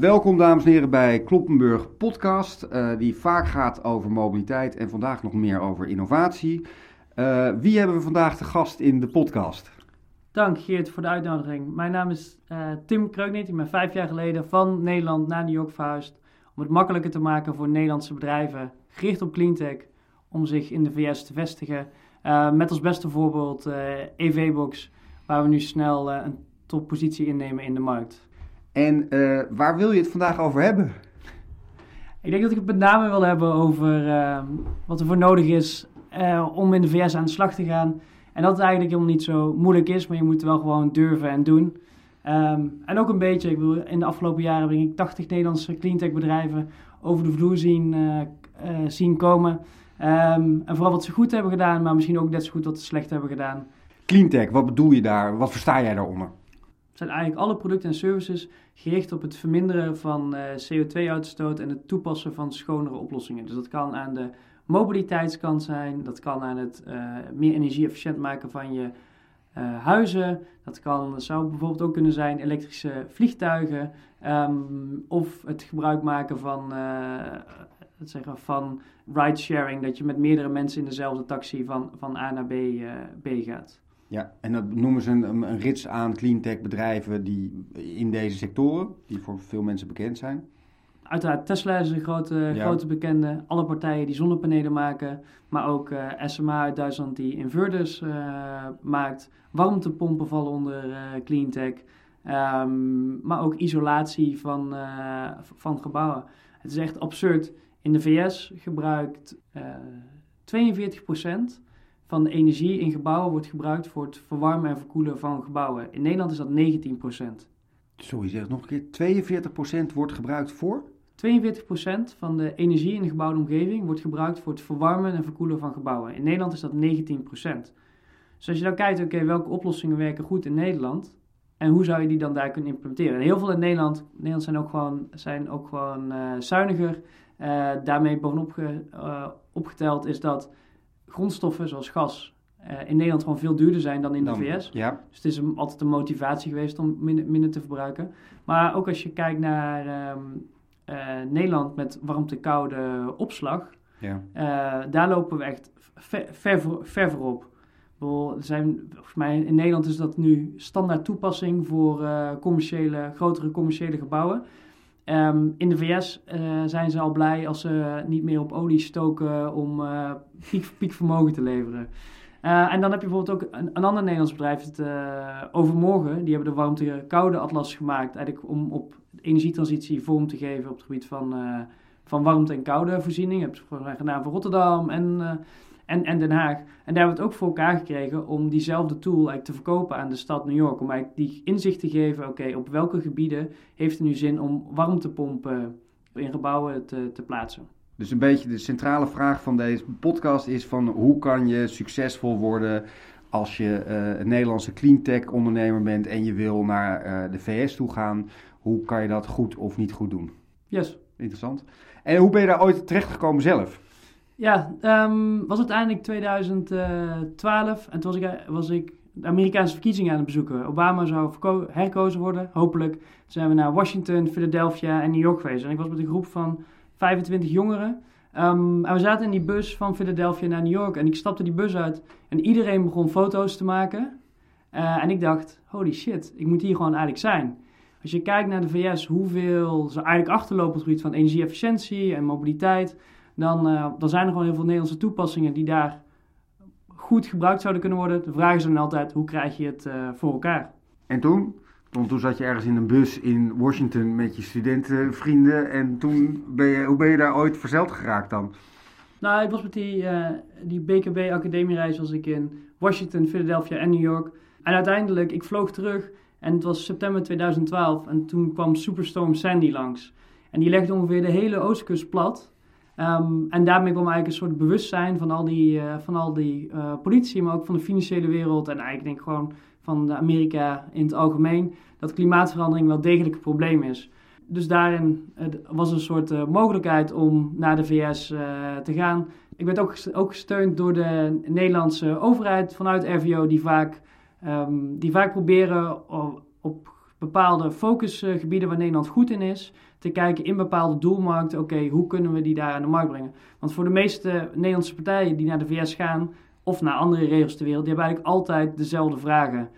welkom dames en heren bij Kloppenburg podcast, uh, die vaak gaat over mobiliteit en vandaag nog meer over innovatie. Uh, wie hebben we vandaag te gast in de podcast? Dank Geert voor de uitnodiging. Mijn naam is Tim Kreuknit. Ik ben vijf jaar geleden van Nederland naar New York verhuisd om het makkelijker te maken voor Nederlandse bedrijven, gericht op cleantech, om zich in de VS te vestigen. met als beste voorbeeld EVBox, waar we nu snel een toppositie innemen in de markt. En uh, waar wil je het vandaag over hebben? Ik denk dat ik het met name wil hebben over uh, wat er voor nodig is uh, om in de VS aan de slag te gaan. En dat het eigenlijk helemaal niet zo moeilijk is, maar je moet wel gewoon durven en doen. Um, en ook een beetje, ik bedoel, in de afgelopen jaren ben ik 80 Nederlandse cleantech bedrijven over de vloer zien, zien komen. Um, en vooral wat ze goed hebben gedaan, maar misschien ook net zo goed wat ze slecht hebben gedaan. Cleantech, wat bedoel je daar? Wat versta jij daaronder? Zijn eigenlijk alle producten en services gericht op het verminderen van uh, CO2-uitstoot en het toepassen van schonere oplossingen. Dus dat kan aan de mobiliteitskant zijn, dat kan aan het uh, meer energie-efficiënt maken van je uh, huizen, dat kan, zou bijvoorbeeld ook kunnen zijn elektrische vliegtuigen um, of het gebruik maken van, het zeggen, van ride-sharing, dat je met meerdere mensen in dezelfde taxi van, van A naar B, B gaat. Ja, en dat noemen ze een, een rits aan cleantech bedrijven die in deze sectoren, die voor veel mensen bekend zijn. Uiteraard, Tesla is een grote, grote bekende. Alle partijen die zonnepanelen maken, maar ook uh, eh, SMA uit Duitsland die inverters uh, maakt. Warmtepompen vallen onder uh, cleantech. Um, maar ook isolatie van, van gebouwen. Het is echt absurd. In de VS gebruikt 42 procent van de energie in gebouwen wordt gebruikt voor het verwarmen en verkoelen van gebouwen. In Nederland is dat 19%. Sorry, zeg nog een keer. 42% wordt gebruikt voor? 42% van de energie in de gebouwde omgeving wordt gebruikt voor het verwarmen en verkoelen van gebouwen. In Nederland is dat 19%. Dus als je dan kijkt, oké, welke oplossingen werken goed in Nederland en hoe zou je die dan daar kunnen implementeren? En heel veel in Nederland, Nederland zijn ook gewoon, zijn ook gewoon uh, zuiniger. Uh, daarmee bovenop ge, uh, opgeteld is dat grondstoffen zoals gas uh, in Nederland gewoon veel duurder zijn dan in de VS. Ja. Dus het is een, altijd een motivatie geweest om minder, minder, te verbruiken. Maar ook als je kijkt naar um, uh, Nederland met warmte-koude opslag, ja. uh, daar lopen we echt ver, ver, ver voorop. Zijn, volgens mij in Nederland is dat nu standaard toepassing voor commerciële, grotere commerciële gebouwen. Um, in de VS eh, zijn ze al blij als ze niet meer op olie stoken om uh, piek, piekvermogen te leveren. Uh, en dan heb je bijvoorbeeld ook een, een ander Nederlands bedrijf, het Overmorgen. Die hebben de warmte-koude atlas gemaakt, eigenlijk om op energietransitie vorm te geven op het gebied van, van warmte- en koude voorziening. Dat hebben ze gedaan voor Rotterdam en en, en Den Haag. En daar hebben we het ook voor elkaar gekregen om diezelfde tool eigenlijk te verkopen aan de stad New York. Om eigenlijk die inzicht te geven, oké, op welke gebieden heeft het nu zin om warmtepompen in gebouwen te, te plaatsen. Dus een beetje de centrale vraag van deze podcast is van hoe kan je succesvol worden als je uh, een Nederlandse cleantech ondernemer bent en je wil naar uh, de VS toe gaan. Hoe kan je dat goed of niet goed doen? Yes. Interessant. En hoe ben je daar ooit terechtgekomen zelf? Ja, um, was uiteindelijk 2012 en toen was ik, was ik de Amerikaanse verkiezingen aan het bezoeken. Obama zou herkozen worden, hopelijk. Toen zijn we naar Washington, Philadelphia en New York geweest. En ik was met een groep van 25 jongeren. Um, en we zaten in die bus van Philadelphia naar New York. En ik stapte die bus uit en iedereen begon foto's te maken. Uh, en ik dacht, holy shit, ik moet hier gewoon eigenlijk zijn. Als je kijkt naar de VS, hoeveel ze eigenlijk achterlopen op het gebied van energie-efficiëntie en mobiliteit dan, uh, dan zijn er gewoon heel veel Nederlandse toepassingen die daar goed gebruikt zouden kunnen worden. De vraag is dan altijd, hoe krijg je het uh, voor elkaar? En toen? Want toen zat je ergens in een bus in Washington met je studentenvrienden. En toen ben je, hoe ben je daar ooit verzeld geraakt dan? Nou, ik was met die, uh, die BKB academiereis was ik in Washington, Philadelphia en New York. En uiteindelijk, ik vloog terug en het was september 2012. En toen kwam Superstorm Sandy langs. En die legde ongeveer de hele oostkust plat. Um, en daarmee kwam eigenlijk een soort bewustzijn van al die, uh, van al die uh, politie, maar ook van de financiële wereld en eigenlijk denk ik gewoon van Amerika in het algemeen, dat klimaatverandering wel degelijk een probleem is. Dus daarin was een soort mogelijkheid om naar de VS te gaan. Ik werd ook, ook gesteund door de Nederlandse overheid vanuit RVO, die vaak, um, die vaak proberen op, op bepaalde focusgebieden waar Nederland goed in is, te kijken in bepaalde doelmarkten, oké, hoe kunnen we die daar aan de markt brengen? Want voor de meeste Nederlandse partijen die naar de VS gaan of naar andere regio's ter wereld, die hebben eigenlijk altijd dezelfde vragen.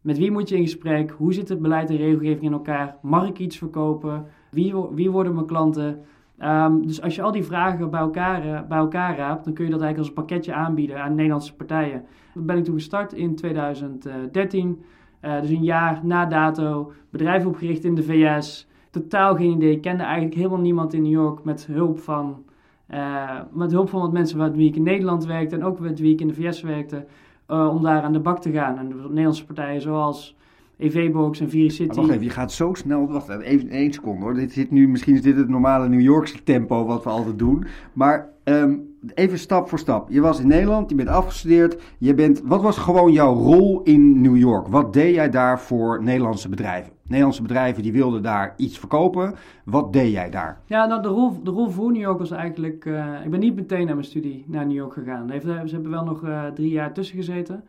Met wie moet je in gesprek? Hoe zit het beleid en regelgeving in elkaar? Mag ik iets verkopen? Wie, wie worden mijn klanten? Ehm, dus als je al die vragen bij elkaar, uh, bij elkaar raapt, dan kun je dat eigenlijk als een pakketje aanbieden aan Nederlandse partijen. Dat ben ik toen gestart in 2013. Uh, dus een jaar na dato, bedrijf opgericht in de VS. Totaal geen idee. Ik kende eigenlijk helemaal niemand in New York met hulp van, uh, met hulp van wat mensen met wie ik in Nederland werkte en ook met wie ik in de VS werkte. om daar aan de bak te gaan. En de Nederlandse partijen zoals EV-box en Viricity. Maar wacht even, je gaat zo snel. Wacht even, één seconde hoor. Dit zit nu, misschien is dit het normale New Yorkse tempo wat we altijd doen. Maar um, even stap voor stap. Je was in Nederland, je bent afgestudeerd. Je bent, wat was gewoon jouw rol in New York? Wat deed jij daar voor Nederlandse bedrijven? Nederlandse bedrijven die wilden daar iets verkopen. Wat deed jij daar? Ja, nou de rol, de rol voor New York was eigenlijk... Uh, ik ben niet meteen naar mijn studie naar New York gegaan. Heeft, ze hebben wel nog uh, drie jaar tussen gezeten.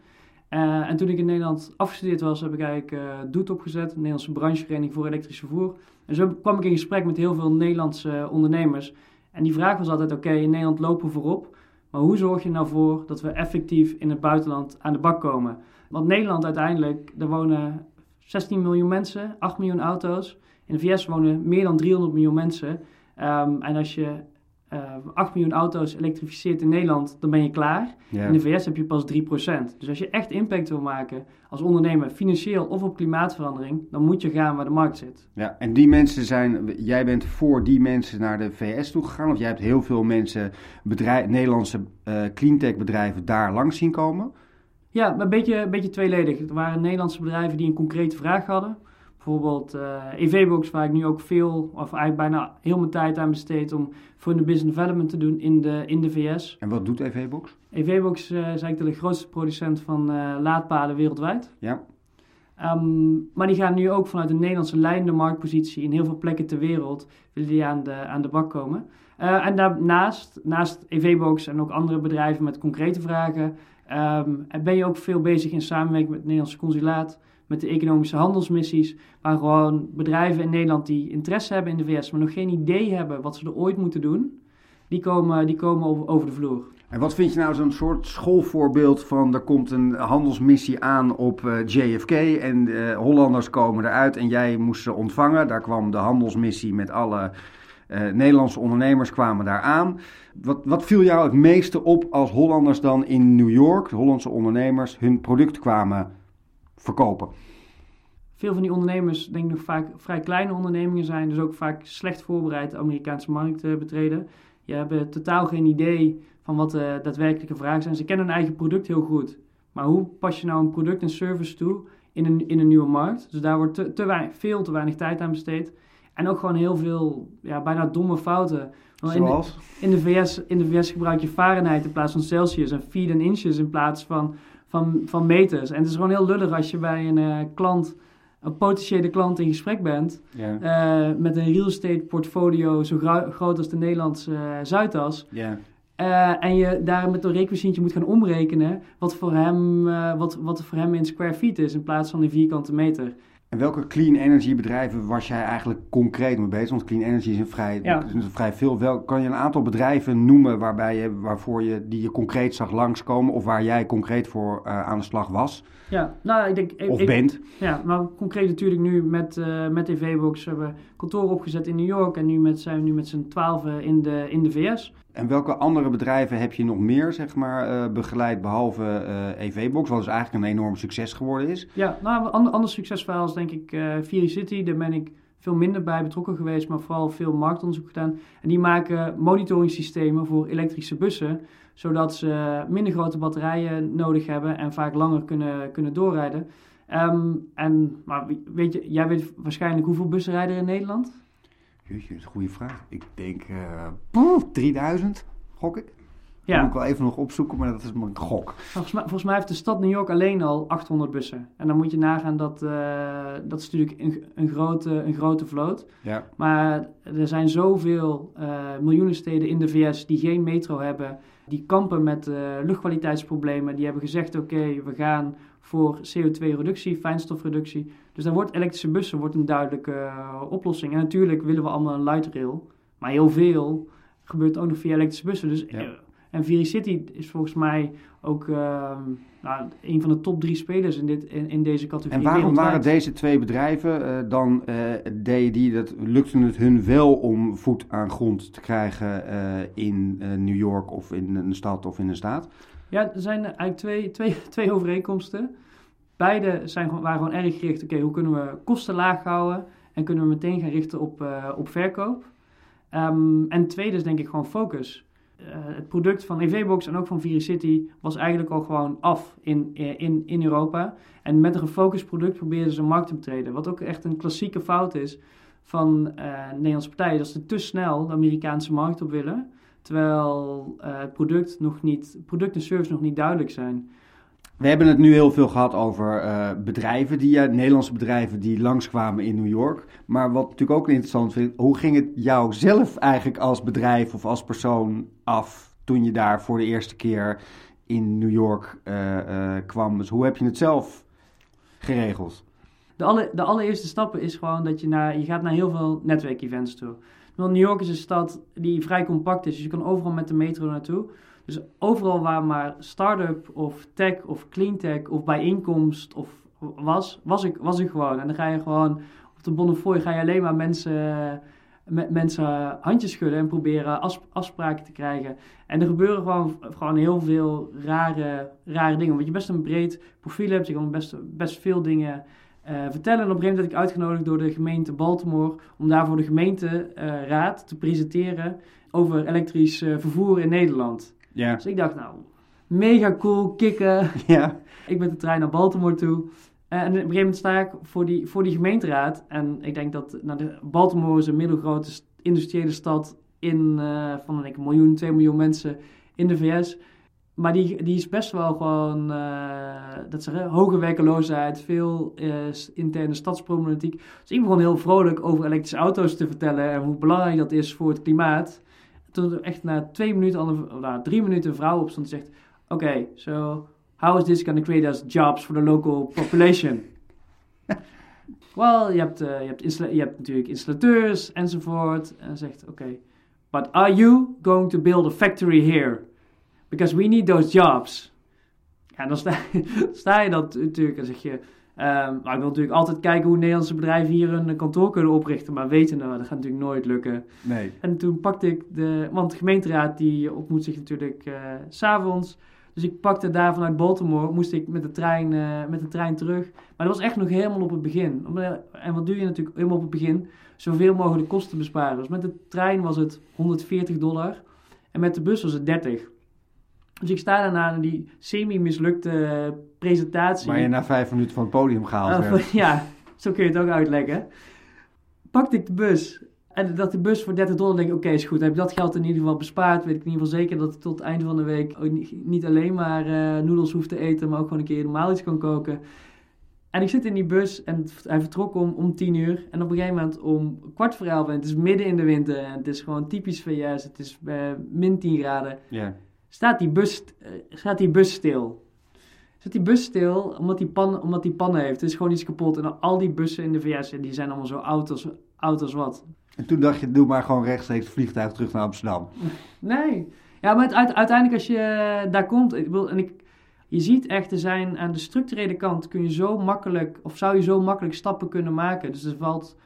En toen ik in Nederland afgestudeerd was, heb ik eigenlijk Doet opgezet, de Nederlandse branchevereniging voor elektrisch vervoer. En zo kwam ik in gesprek met heel veel Nederlandse ondernemers. En die vraag was altijd, oké, in Nederland lopen we voorop, maar hoe zorg je nou voor dat we effectief in het buitenland aan de bak komen? Want Nederland uiteindelijk, daar wonen 16 miljoen mensen, 8 miljoen auto's. In de VS wonen meer dan 300 miljoen mensen. Um, en als je 8 miljoen auto's elektrificeert in Nederland, dan ben je klaar. In de VS heb je pas 3%. Dus als je echt impact wil maken als ondernemer, financieel of op klimaatverandering, dan moet je gaan waar de markt zit. Ja, en die mensen zijn, jij bent voor die mensen naar de VS toe gegaan, of jij hebt heel veel mensen, bedrijf, Nederlandse uh, cleantech bedrijven daar langs zien komen? Ja, een beetje, een beetje tweeledig. Er waren Nederlandse bedrijven die een concrete vraag hadden. Bijvoorbeeld uh, EV-box, waar ik nu ook veel, of eigenlijk bijna heel mijn tijd aan besteed om voor de business development te doen in de, in de VS. En wat doet EV-box? EV-box uh, is eigenlijk de grootste producent van uh, laadpaden wereldwijd. Ja. Um, maar die gaan nu ook vanuit een Nederlandse leidende marktpositie in heel veel plekken ter wereld willen die aan de, aan de bak komen. En daarnaast, naast EV-box en ook andere bedrijven met concrete vragen, um, ben je ook veel bezig in samenwerking met het Nederlandse consulaat met de economische handelsmissies, waar gewoon bedrijven in Nederland die interesse hebben in de VS, maar nog geen idee hebben wat ze er ooit moeten doen, die komen, die komen over, de vloer. En wat vind je nou zo'n soort schoolvoorbeeld van er komt een handelsmissie aan op uh, JFK en uh, Hollanders komen eruit en jij moest ze ontvangen. Daar kwam de handelsmissie met alle uh, Nederlandse ondernemers kwamen daar aan. Wat, wat viel jou het meeste op als Hollanders dan in New York, de Hollandse ondernemers, hun product kwamen verkopen? Veel van die ondernemers, denk ik nog vaak vrij kleine ondernemingen zijn, dus ook vaak slecht voorbereid de Amerikaanse markt betreden. Je hebt totaal geen idee van wat de daadwerkelijke vragen zijn. Ze kennen hun eigen product heel goed. Maar hoe pas je nou een product en service toe in een, in een nieuwe markt? Dus daar wordt te, te weinig, veel te weinig tijd aan besteed. En ook gewoon heel veel, ja, bijna domme fouten. Zoals? In de, in, de VS, in de VS gebruik je Fahrenheit in plaats van Celsius en feet en inches in plaats van, van, van meters. En het is gewoon heel lullig als je bij een uh, klant, een potentiële klant in gesprek bent. Yeah. Uh, met een real estate portfolio zo groot als de Nederlandse uh, Zuidas. Yeah. Uh, en je daar met een rekenmachientje moet gaan omrekenen wat voor, hem, uh, wat, wat voor hem in square feet is in plaats van in vierkante meter. En welke clean energy bedrijven was jij eigenlijk concreet mee bezig? Want clean energy is een vrij, ja. is een vrij veel. Wel, kan je een aantal bedrijven noemen waarbij je, waarvoor je, die je concreet zag langskomen of waar jij concreet voor uh, aan de slag was? Ja, nou ik denk... Of ik, bent? Ja, maar concreet natuurlijk nu met, uh, met EV-Box hebben we kantoor opgezet in New York en nu met, zijn we nu met z'n twaalf in de, in de VS. En welke andere bedrijven heb je nog meer zeg maar, uh, begeleid behalve uh, EV-Box, wat dus eigenlijk een enorm succes geworden is? Ja, nou, een ander succesverhaal is denk ik uh, Viricity. Daar ben ik veel minder bij betrokken geweest, maar vooral veel marktonderzoek gedaan. En die maken monitoringssystemen voor elektrische bussen, zodat ze minder grote batterijen nodig hebben en vaak langer kunnen, kunnen doorrijden. Um, en, maar weet je, jij weet waarschijnlijk hoeveel bussen rijden er in Nederland? Jeetje, dat is een goede vraag. Ik denk uh, 3000, gok ik. Ja. Dat moet ik wel even nog opzoeken, maar dat is mijn gok. Volgens mij, volgens mij heeft de stad New York alleen al 800 bussen. En dan moet je nagaan dat, uh, dat is natuurlijk een, een, grote, een grote vloot. Ja. Maar er zijn zoveel uh, miljoenen steden in de VS die geen metro hebben. Die kampen met uh, luchtkwaliteitsproblemen. Die hebben gezegd, oké, we gaan voor CO2-reductie, fijnstofreductie. Dus daar wordt elektrische bussen wordt een duidelijke uh, oplossing. En natuurlijk willen we allemaal een light rail. Maar heel veel gebeurt ook nog via elektrische bussen. Dus, ja. En City is volgens mij ook uh, nou, een van de top drie spelers in, dit, in, in deze categorie. En waarom waren deze twee bedrijven uh, dan uh, deden die dat lukte het hun wel om voet aan grond te krijgen uh, in New York of in een stad of in een staat? Ja, er zijn eigenlijk twee, twee, twee overeenkomsten. Beide zijn, waren gewoon erg gericht. Oké, hoe kunnen we kosten laag houden en kunnen we meteen gaan richten op, op verkoop? Um, en tweede is denk ik gewoon focus. Uh, het product van EVBox en ook van City was eigenlijk al gewoon af in, in, in Europa. En met een gefocust product probeerden ze een markt te betreden. Wat ook echt een klassieke fout is van uh, Nederlandse partijen. Dat ze te snel de Amerikaanse markt op willen. Terwijl het product, nog niet, product en service nog niet duidelijk zijn. We hebben het nu heel veel gehad over uh, bedrijven, die, uh, Nederlandse bedrijven die langskwamen in New York. Maar wat natuurlijk ook interessant vind, hoe ging het jou zelf eigenlijk als bedrijf of als persoon af toen je daar voor de eerste keer in New York uh, kwam? Dus hoe heb je het zelf geregeld? De, alle, de allereerste stappen is gewoon dat je, naar, je gaat naar heel veel netwerkevents toe. Want New York is een stad die vrij compact is, dus je kan overal met de metro naartoe. Dus overal waar maar start-up of tech of cleantech of bijeenkomst of was, was ik, was ik gewoon. En dan ga je gewoon op de Bonnefoy ga je alleen maar mensen, met mensen handjes schudden en proberen afspraken te krijgen. En er gebeuren gewoon, gewoon heel veel rare, rare dingen. Want je best een breed profiel hebt, je kan best, best veel dingen vertellen. En op een gegeven moment werd ik uitgenodigd door de gemeente Baltimore om daar voor de gemeenteraad te presenteren over elektrisch uh, vervoer in Nederland. Ja. Dus ik dacht, nou, mega cool, kicken. Ja. ik met de trein naar Baltimore toe. En op een gegeven moment sta ik voor die, voor die gemeenteraad. En ik denk dat nou, de, Baltimore is een middelgrote industriële stad in, uh, van denk ik, een miljoen, twee miljoen mensen in de VS. Maar die, die is best wel gewoon, uh, dat zeggen, hoge werkeloosheid, veel uh, interne stadsproblematiek. Dus ik begon heel vrolijk over elektrische auto's te vertellen en hoe belangrijk dat is voor het klimaat. Toen er echt na twee minuten, nou, drie minuten een vrouw opstond en zegt... Oké, okay, so how is this going to create us jobs for the local population? Wel, je hebt, uh, je, hebt je hebt natuurlijk installateurs enzovoort. En zegt, oké, okay, but are you going to build a factory here? Because we need those jobs. Ja, dan sta, sta je dat natuurlijk en zeg je... Um, nou, ik wil natuurlijk altijd kijken hoe Nederlandse bedrijven hier een kantoor kunnen oprichten. Maar weten, nou, dat gaat natuurlijk nooit lukken. Nee. En toen pakte ik de... Want de gemeenteraad die ontmoet zich natuurlijk uh, s'avonds. Dus ik pakte daar vanuit Baltimore, moest ik met de, trein, uh, met de trein terug. Maar dat was echt nog helemaal op het begin. En wat doe je natuurlijk helemaal op het begin? Zoveel mogelijk kosten besparen. Dus met de trein was het 140 dollar. En met de bus was het 30. Dus ik sta daarna in die semi-mislukte presentatie. Maar je na vijf minuten van het podium gehaald werd. Ja, zo kun je het ook uitleggen. Pakte ik de bus. En dat de bus voor 30 dollar denk ik, oké, okay, is goed. Dan heb je dat geld in ieder geval bespaard. Weet ik in ieder geval zeker dat ik tot het einde van de week niet alleen maar uh, noedels hoef te eten, maar ook gewoon een keer normaal iets kan koken. En ik zit in die bus en hij vertrok om, om 10 uur. En op een gegeven moment om kwart voor elf. En het is midden in de winter. En het is gewoon typisch VS. Het is uh, min 10 graden. Ja staat die bus, uh, staat die bus stil. Zit die bus stil omdat die, pan, omdat die pannen heeft. Het is gewoon iets kapot. En al die bussen in de VS, die zijn allemaal zo oud als, oud als wat. En toen dacht je, doe maar gewoon rechtstreeks vliegtuig terug naar Amsterdam. Nee. Ja, maar het, uiteindelijk als je daar komt... Ik wil, en ik, je ziet echt, er zijn aan de structurele kant kun je zo makkelijk... Of zou je zo makkelijk stappen kunnen maken. Dus er valt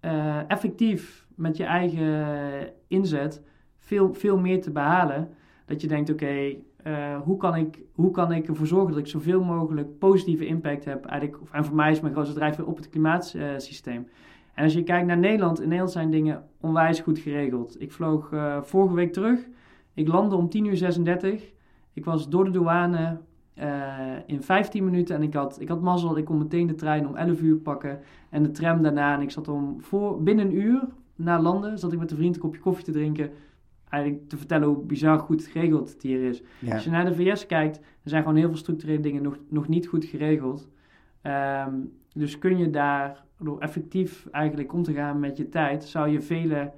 uh, effectief met je eigen inzet veel, veel meer te behalen... Dat je denkt, oké, uh, hoe, kan ik, hoe kan ik ervoor zorgen dat ik zoveel mogelijk positieve impact heb? Eigenlijk, en voor mij is mijn grootste drijfveer op het klimaatsysteem. en als je kijkt naar Nederland, in Nederland zijn dingen onwijs goed geregeld. Ik vloog uh, vorige week terug. Ik landde om 10 uur 36. Ik was door de douane uh, in 15 minuten en ik had, ik had mazzel. Ik kon meteen de trein om 11 uur pakken en de tram daarna. En ik zat om voor, binnen een uur na landen, zat ik met een vriend een kopje koffie te drinken eigenlijk te vertellen hoe bizar goed geregeld het hier is. Als je naar de VS kijkt, er zijn gewoon heel veel structurele dingen nog, nog niet goed geregeld. Um, dus kun je daar door effectief eigenlijk om te gaan met je tijd, zou je vele,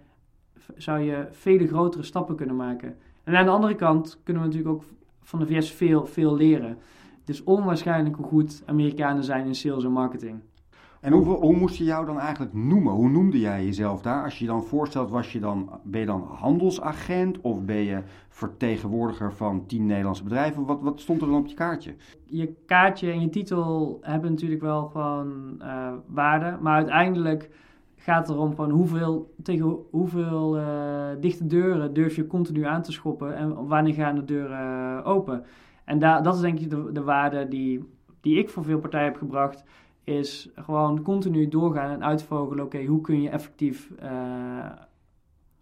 zou je vele grotere stappen kunnen maken. En aan de andere kant kunnen we natuurlijk ook van de VS veel, veel leren. Het is onwaarschijnlijk hoe goed Amerikanen zijn in sales en marketing. En hoe, hoe moest je jou dan eigenlijk noemen? Hoe noemde jij jezelf daar? Als je je dan voorstelt, was je dan, ben je dan handelsagent of ben je vertegenwoordiger van tien Nederlandse bedrijven? Wat, wat stond er dan op je kaartje? Je kaartje en je titel hebben natuurlijk wel gewoon uh, waarde, maar uiteindelijk gaat het erom van hoeveel, tegen hoeveel uh, dichte deuren durf je continu aan te schoppen en wanneer gaan de deuren open. En dat is denk ik de, de waarde die, die ik voor veel partijen heb gebracht is gewoon continu doorgaan en uitvogelen, oké, hoe kun je effectief, uh,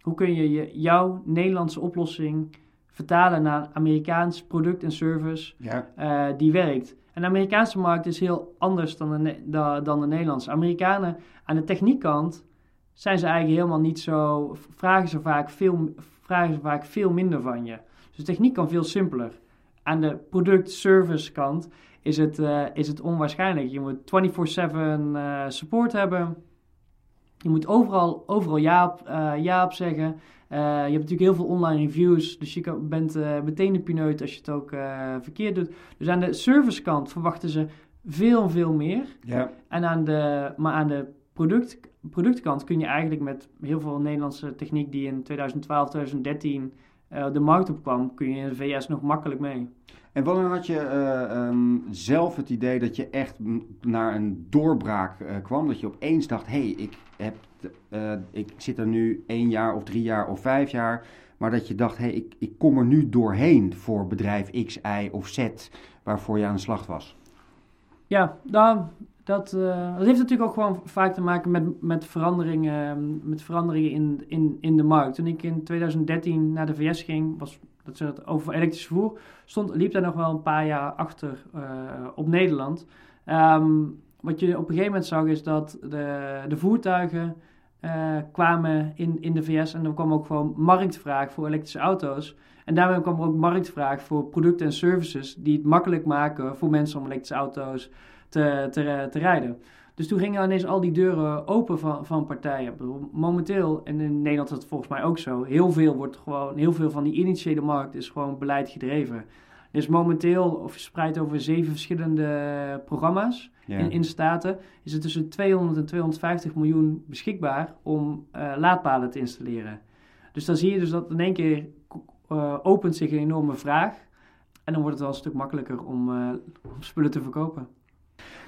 hoe kun je, je jouw Nederlandse oplossing vertalen naar een Amerikaans product en service ja. uh, die werkt. En de Amerikaanse markt is heel anders dan de, dan de Nederlandse. Amerikanen aan de techniekkant zijn ze eigenlijk helemaal niet zo, vragen ze vaak veel, vragen ze vaak veel minder van je. Dus de techniek kan veel simpeler. Aan de product-service kant is het, uh, is het onwaarschijnlijk. Je moet 24-7 uh, support hebben. Je moet overal, overal ja, op, uh, ja op zeggen. Je hebt natuurlijk heel veel online reviews, dus je kan, bent meteen de pineut als je het ook verkeerd doet. Dus aan de servicekant verwachten ze veel, veel meer. Ja. En aan de, maar aan de product, productkant kun je eigenlijk met heel veel Nederlandse techniek die in 2012, 2013 de markt opkwam, kun je in de VS nog makkelijk mee. En wanneer had je uh, um, zelf het idee dat je echt naar een doorbraak uh, kwam? Dat je opeens dacht, hé, hey, ik, heb, ik zit er nu één jaar of drie jaar of vijf jaar. Maar dat je dacht, hé, hey, ik, ik kom er nu doorheen voor bedrijf X, Y of Z waarvoor je aan de slag was. Ja, nou, dat, dat heeft natuurlijk ook gewoon vaak te maken met, met veranderingen, met veranderingen in, in, in de markt. Toen ik in 2013 naar de VS ging, was dat ze het over elektrisch vervoer, stond, liep daar nog wel een paar jaar achter uh, op Nederland. Um, wat je op een gegeven moment zag is dat de, de voertuigen uh, kwamen in, in de VS en er kwam ook gewoon marktvraag voor elektrische auto's. En daarmee kwam er ook marktvraag voor producten en services die het makkelijk maken voor mensen om elektrische auto's te, te, te rijden. Dus toen gingen ineens al die deuren open van, van partijen. Momenteel, en in Nederland is het volgens mij ook zo, heel veel wordt gewoon, heel veel van die initiële markt is gewoon beleid gedreven. Dus momenteel, of verspreid over zeven verschillende programma's in, in staten, is het tussen 200 en 250 miljoen beschikbaar om uh, laadpalen te installeren. Dus dan zie je dus dat in één keer uh, opent zich een enorme vraag. En dan wordt het wel een stuk makkelijker om, uh, om spullen te verkopen.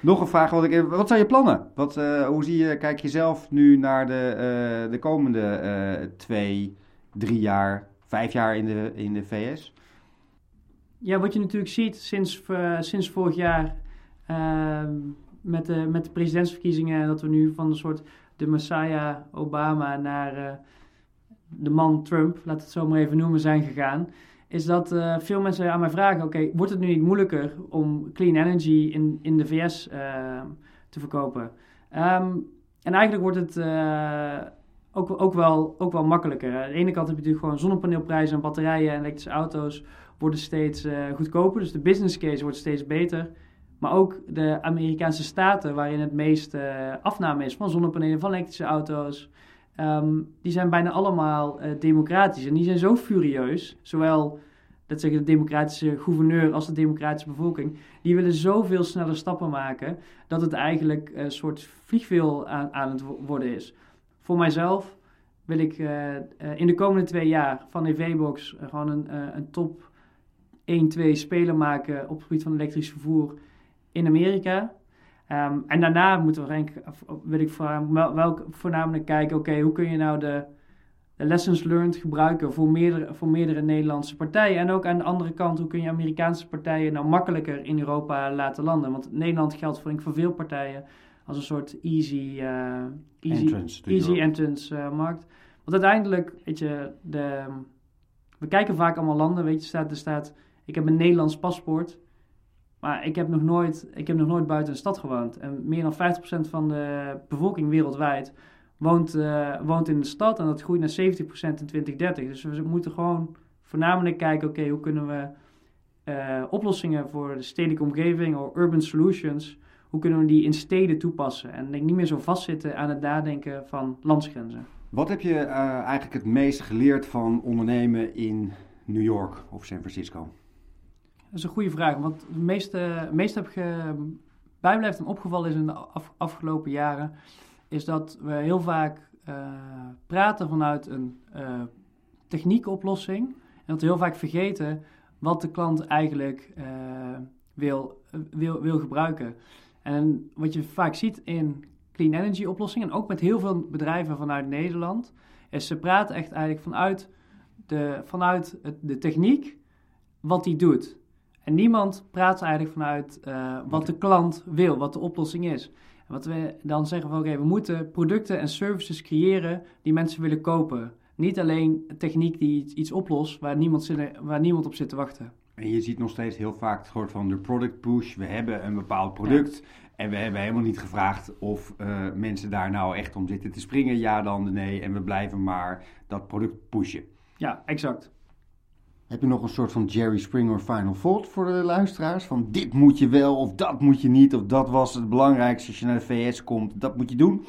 Nog een vraag. Wat, ik, wat zijn je plannen? Wat, uh, hoe zie je, kijk je zelf nu naar de, uh, de komende uh, twee, drie jaar, vijf jaar in de, in de VS? Ja, wat je natuurlijk ziet sinds, sinds vorig jaar ehm, met, de, met de presidentsverkiezingen... dat we nu van een soort de Messiah Obama naar de man Trump, laat het zo maar even noemen, zijn gegaan is dat uh, veel mensen aan mij vragen: oké, wordt het nu niet moeilijker om clean energy in, in de VS ehm, te verkopen? Um, en eigenlijk wordt het ook, ook, wel, ook wel makkelijker. Aan de ene kant heb je natuurlijk gewoon zonnepaneelprijzen en batterijen en elektrische auto's worden steeds eh, goedkoper. Dus de business case wordt steeds beter. Maar ook de Amerikaanse staten, waarin het meest afname is van zonnepanelen, van elektrische auto's. Um, die zijn bijna allemaal uh, democratisch. En die zijn zo furieus, zowel dat zeggen de democratische gouverneur als de democratische bevolking, die willen zoveel snelle stappen maken dat het eigenlijk een soort vliegveel aan, aan het worden is. Voor mijzelf wil ik uh, uh, in de komende twee jaar van EV-Box gewoon een, een top 1-2 speler maken op het gebied van elektrisch vervoer in Amerika. Um, en daarna moeten we denk, wil ik wel, voornamelijk kijken, oké, hoe kun je nou de, de, lessons learned gebruiken voor meerdere, voor meerdere Nederlandse partijen. En ook aan de andere kant, hoe kun je Amerikaanse partijen nou makkelijker in Europa laten landen. Want Nederland geldt voor, voor veel partijen als een soort easy, uh, easy entrance, easy entrance uh, markt. Want uiteindelijk, weet je, de, we kijken vaak allemaal landen, weet je, staat, er staat, ik heb een Nederlands paspoort. Maar ik heb nog nooit, ik heb nog nooit buiten een stad gewoond. En meer dan 50% van de bevolking wereldwijd woont, uh, woont in de stad. En dat groeit naar 70% in 2030. Dus we moeten gewoon voornamelijk kijken, oké, hoe kunnen we uh, oplossingen voor de stedelijke omgeving of urban solutions, hoe kunnen we die in steden toepassen? En denk niet meer zo vastzitten aan het nadenken van landsgrenzen. Wat heb je uh, eigenlijk het meest geleerd van ondernemen in New York of San Francisco? Dat is een goede vraag, want het meeste, meeste heb je, bijblijft en opgevallen is in de afgelopen jaren, is dat we heel vaak uh, praten vanuit een uh, techniekoplossing en dat we heel vaak vergeten wat de klant eigenlijk wil, wil, wil gebruiken. En wat je vaak ziet in clean energy oplossingen, en ook met heel veel bedrijven vanuit Nederland, is ze praten echt eigenlijk vanuit de, vanuit de techniek wat die doet. En niemand praat eigenlijk vanuit uh, wat de klant wil, wat de oplossing is. En wat we dan zeggen van oké, we moeten producten en services creëren die mensen willen kopen. Niet alleen techniek die iets oplost waar niemand, waar niemand op zit te wachten. En je ziet nog steeds heel vaak het soort van de product push. We hebben een bepaald product en we hebben helemaal niet gevraagd of uh, mensen daar nou echt om zitten te springen. Ja dan, nee. En we blijven maar dat product pushen. Ja, exact. Heb je nog een soort van Jerry Springer final thought voor de luisteraars? Van dit moet je wel of dat moet je niet of dat was het belangrijkste als je naar de VS komt, dat moet je doen?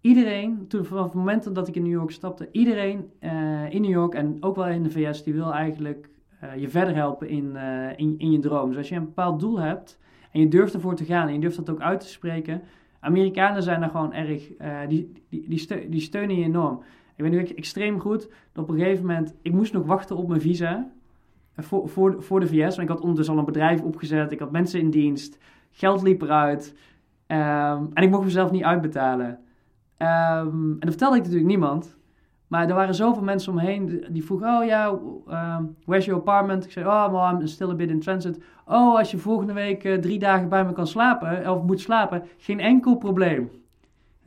Iedereen, toen, vanaf het moment dat ik in New York stapte, iedereen uh, in New York en ook wel in de VS, die wil eigenlijk uh, je verder helpen in, uh, in, in je droom. Dus als je een bepaald doel hebt en je durft ervoor te gaan en je durft dat ook uit te spreken. Amerikanen zijn daar gewoon erg, die, die, die, die steunen je enorm. Ik weet nu extreem goed dat op een gegeven moment, ik moest nog wachten op mijn visa eh, voor, voor, voor de VS. Want ik had ondertussen al een bedrijf opgezet, ik had mensen in dienst, geld liep eruit. Um, en ik mocht mezelf niet uitbetalen. Um, en dat vertelde ik natuurlijk niemand. Maar er waren zoveel mensen omheen die vroegen: Oh ja, um, where's your apartment? Ik zei: Oh, well, I'm still a bit in transit. Oh, als je volgende week uh, drie dagen bij me kan slapen, of moet slapen, geen enkel probleem.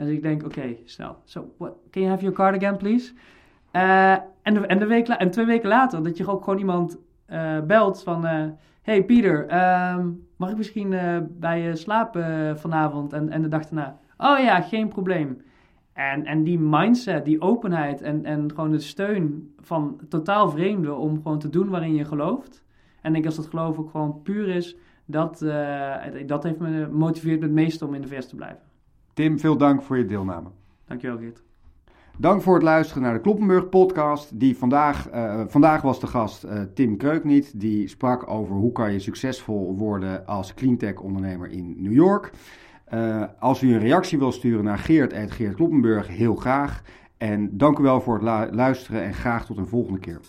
En dus ik denk, oké, snel. What, can you have your card again, please? Uh, en, de, en, de week en twee weken later, dat je ook gewoon iemand uh, belt van... Uh, hey Pieter, um, mag ik misschien bij je slapen vanavond en, en de dag daarna? Oh ja, geen probleem. En, en die mindset, die openheid en, en gewoon de steun van totaal vreemden om gewoon te doen waarin je gelooft. En ik als dat geloof ook gewoon puur is, dat, dat heeft me motiveert het meeste om in de VS te blijven. Tim, veel dank voor je deelname. Dankjewel, Geert. Dank voor het luisteren naar de Kloppenburg podcast. Die vandaag, uh, vandaag was de gast uh, Tim Kreukniet. Die sprak over hoe kan je succesvol worden als cleantech ondernemer in New York. Uh, als u een reactie wil sturen naar Geert en Geert Kloppenburg, heel graag. En dank u wel voor het luisteren en graag tot een volgende keer.